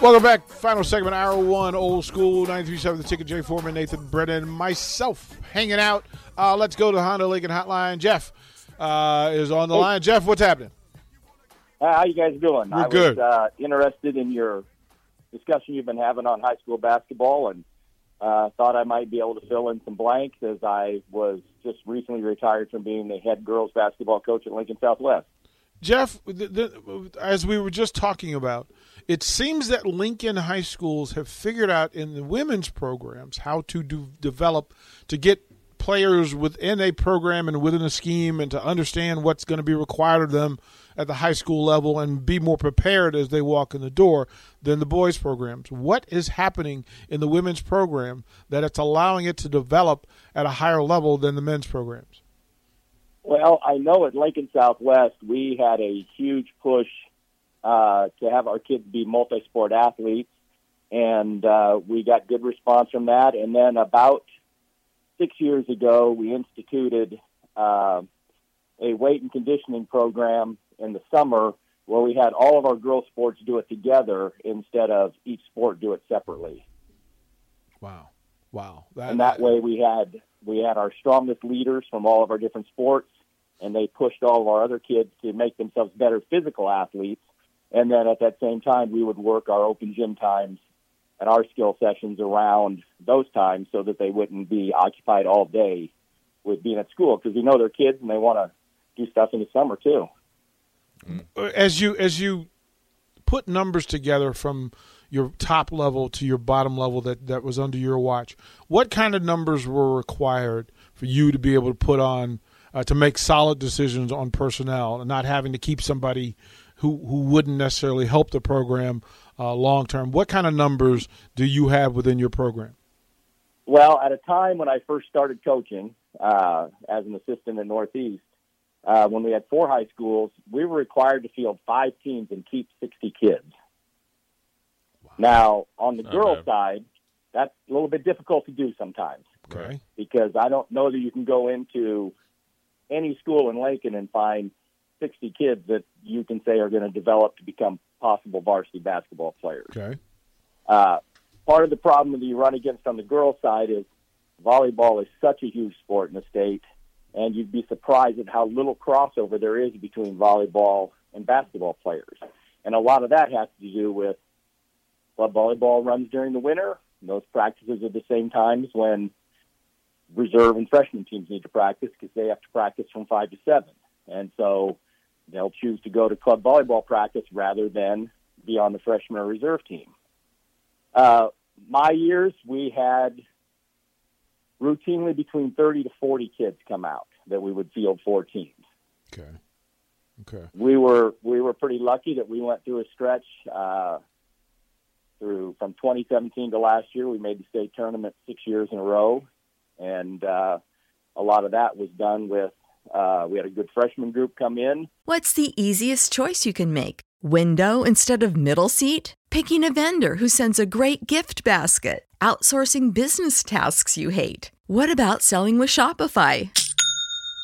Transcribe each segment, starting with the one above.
Welcome back. Final segment, hour one, old school, 937 The Ticket, Jay Foreman, Nathan Brennan, myself hanging out. Uh, let's go to the Honda Lincoln Hotline. Jeff uh, is on the Hey. line. Jeff, what's happening? Uh, How you guys doing? We're I good. was uh, interested in your discussion you've been having on high school basketball, and uh, thought I might be able to fill in some blanks as I was just recently retired from being the head girls basketball coach at Lincoln Southwest. Jeff, the, the, as we were just talking about, it seems that Lincoln high schools have figured out in the women's programs how to do, develop to get players within a program and within a scheme and to understand what's going to be required of them at the high school level and be more prepared as they walk in the door than the boys programs. What is happening in the women's program that it's allowing it to develop at a higher level than the men's programs? Well, I know at Lincoln Southwest we had a huge push uh, to have our kids be multi-sport athletes, and uh, we got good response from that. And then about six years ago, we instituted uh, a weight and conditioning program in the summer where we had all of our girls' sports do it together instead of each sport do it separately. Wow. Wow. and that way we had we had our strongest leaders from all of our different sports and they pushed all of our other kids to make themselves better physical athletes. And then at that same time we would work our open gym times and our skill sessions around those times so that they wouldn't be occupied all day with being at school because we know they're kids and they want to do stuff in the summer too. As you as you put numbers together from your top level to your bottom level that that was under your watch what kind of numbers were required for you to be able to put on uh, to make solid decisions on personnel and not having to keep somebody who who wouldn't necessarily help the program uh, long term what kind of numbers do you have within your program Well, at a time when I first started coaching uh, as an assistant in Northeast, uh, when we had four high schools, we were required to field five teams and keep 60 kids. Now, on the Not bad. side, that's a little bit difficult to do sometimes okay because I don't know that you can go into any school in Lincoln and find 60 kids that you can say are going to develop to become possible varsity basketball players. okay Uh, part of the problem that you run against on the girls' side is volleyball is such a huge sport in the state, and you'd be surprised at how little crossover there is between volleyball and basketball players. And a lot of that has to do with club volleyball runs during the winter. Those practices are the same times when reserve and freshman teams need to practice because they have to practice from five to seven. And so they'll choose to go to club volleyball practice rather than be on the freshman or reserve team. Uh, my years, we had routinely between 30 to 40 kids come out that we would field four teams. okay okay We were we were pretty lucky that we went through a stretch uh, through from 2017 to last year. We made the state tournament six years in a row, and uh, a lot of that was done with. Uh, we had a good freshman group come in. What's the easiest choice you can make? Window instead of middle seat? Picking a vendor who sends a great gift basket? Outsourcing business tasks you hate? What about selling with Shopify?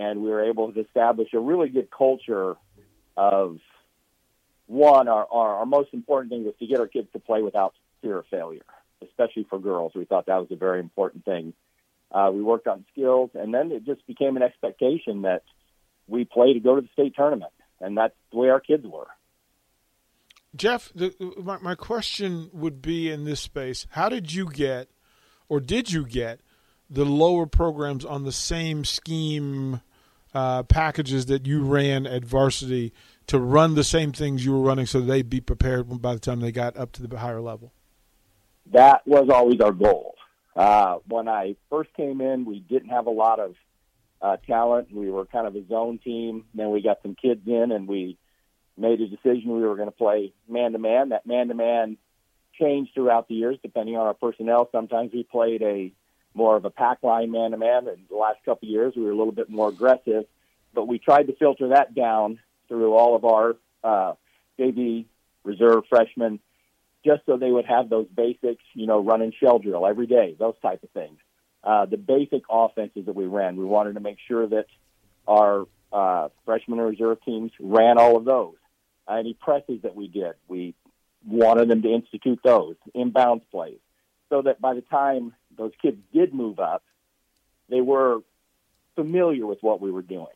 And we were able to establish a really good culture of one our, our, our most important thing was to get our kids to play without fear of failure especially for girls. We thought that was a very important thing. Uh, we worked on skills and then it just became an expectation that we play to go to the state tournament and that's the way our kids were. Jeff, the, my, my question would be in this space: How did you get, or did you get, the lower programs on the same scheme uh, packages that you ran at varsity to run the same things you were running, so they'd be prepared by the time they got up to the higher level? that was always our goal. Uh, when I first came in, we didn't have a lot of uh, talent. We were kind of a zone team. Then we got some kids in, and we made a decision we were going to play man to man. That man to man changed throughout the years depending on our personnel. Sometimes we played a more of a pack line man to man. In the last couple of years, we were a little bit more aggressive, but we tried to filter that down through all of our uh, JV reserve freshmen just so they would have those basics, you know, running shell drill every day, those type of things. Uh, the basic offenses that we ran, we wanted to make sure that our uh, freshman and reserve teams ran all of those. Uh, any presses that we did, we wanted them to institute those inbounds plays, so that by the time those kids did move up, they were familiar with what we were doing.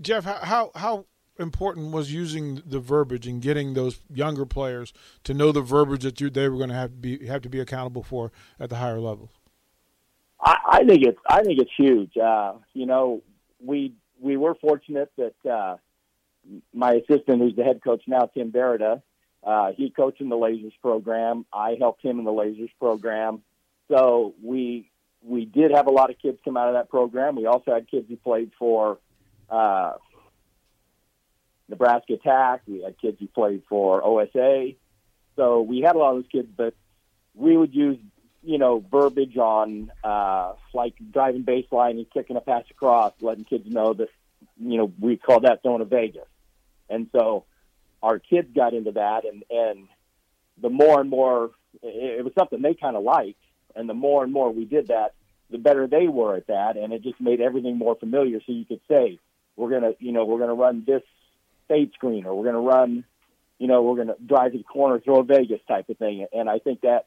Jeff, how how, important was using the verbiage and getting those younger players to know the verbiage that you, they were going to have to be have to be accountable for at the higher levels? I, I think it's I think it's huge. Uh, you know, we we were fortunate that uh, my assistant, who's the head coach now, Tim Berida, uh, he coached in the Lasers program. I helped him in the Lasers program. So we we did have a lot of kids come out of that program. We also had kids who played for uh, Nebraska Tech. We had kids who played for OSA. So we had a lot of those kids, but we would use, you know, verbiage on uh, like driving baseline and kicking a pass across, letting kids know that, you know, we call that throwing a Vegas. And so our kids got into that, and and the more and more it, it was something they kind of liked, and the more and more we did that, the better they were at that, and it just made everything more familiar. So you could say, we're gonna, you know, we're gonna run this fade screen, or we're gonna run, you know, we're gonna drive to the corner, throw a Vegas type of thing, and I think that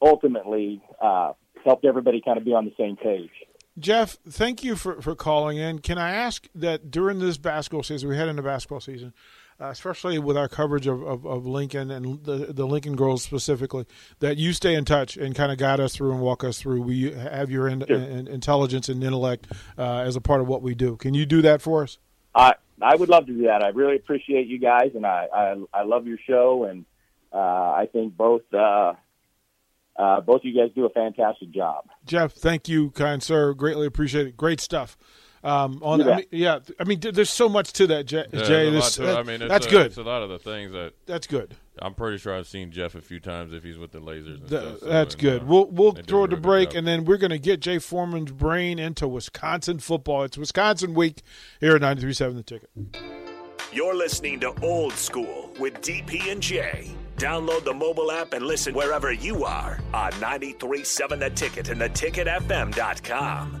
ultimately uh, helped everybody kind of be on the same page. Jeff, thank you for, for calling in. Can I ask that during this basketball season, we head into basketball season, uh, especially with our coverage of, of, of, Lincoln and the, the Lincoln girls specifically, that you stay in touch and kind of guide us through and walk us through. We have your in, Sure. in, intelligence and intellect uh, as a part of what we do. Can you do that for us? I I would love to do that. I really appreciate you guys, and I I, I love your show, and uh, I think both uh, uh, both of you guys do a fantastic job. Jeff, thank you, kind sir. Greatly appreciate it. Great stuff. Um, on You. I mean, yeah, I mean, there's so much to that, Jay. Yeah, Jay there's a lot this, to that- I mean, it's that's a, good. It's a lot of the things that That's good. I'm pretty sure I've seen Jeff a few times if he's with the lasers. And Th- stuff, so, that's and, good. uh, We'll we'll throw a it to real good break, and then we're going to get Jay Foreman's brain into Wisconsin football. It's Wisconsin week here at 93.7 The Ticket. You're listening to Old School with DP and J. Download the mobile app and listen wherever you are on 93.7 The Ticket and theticketfm.com.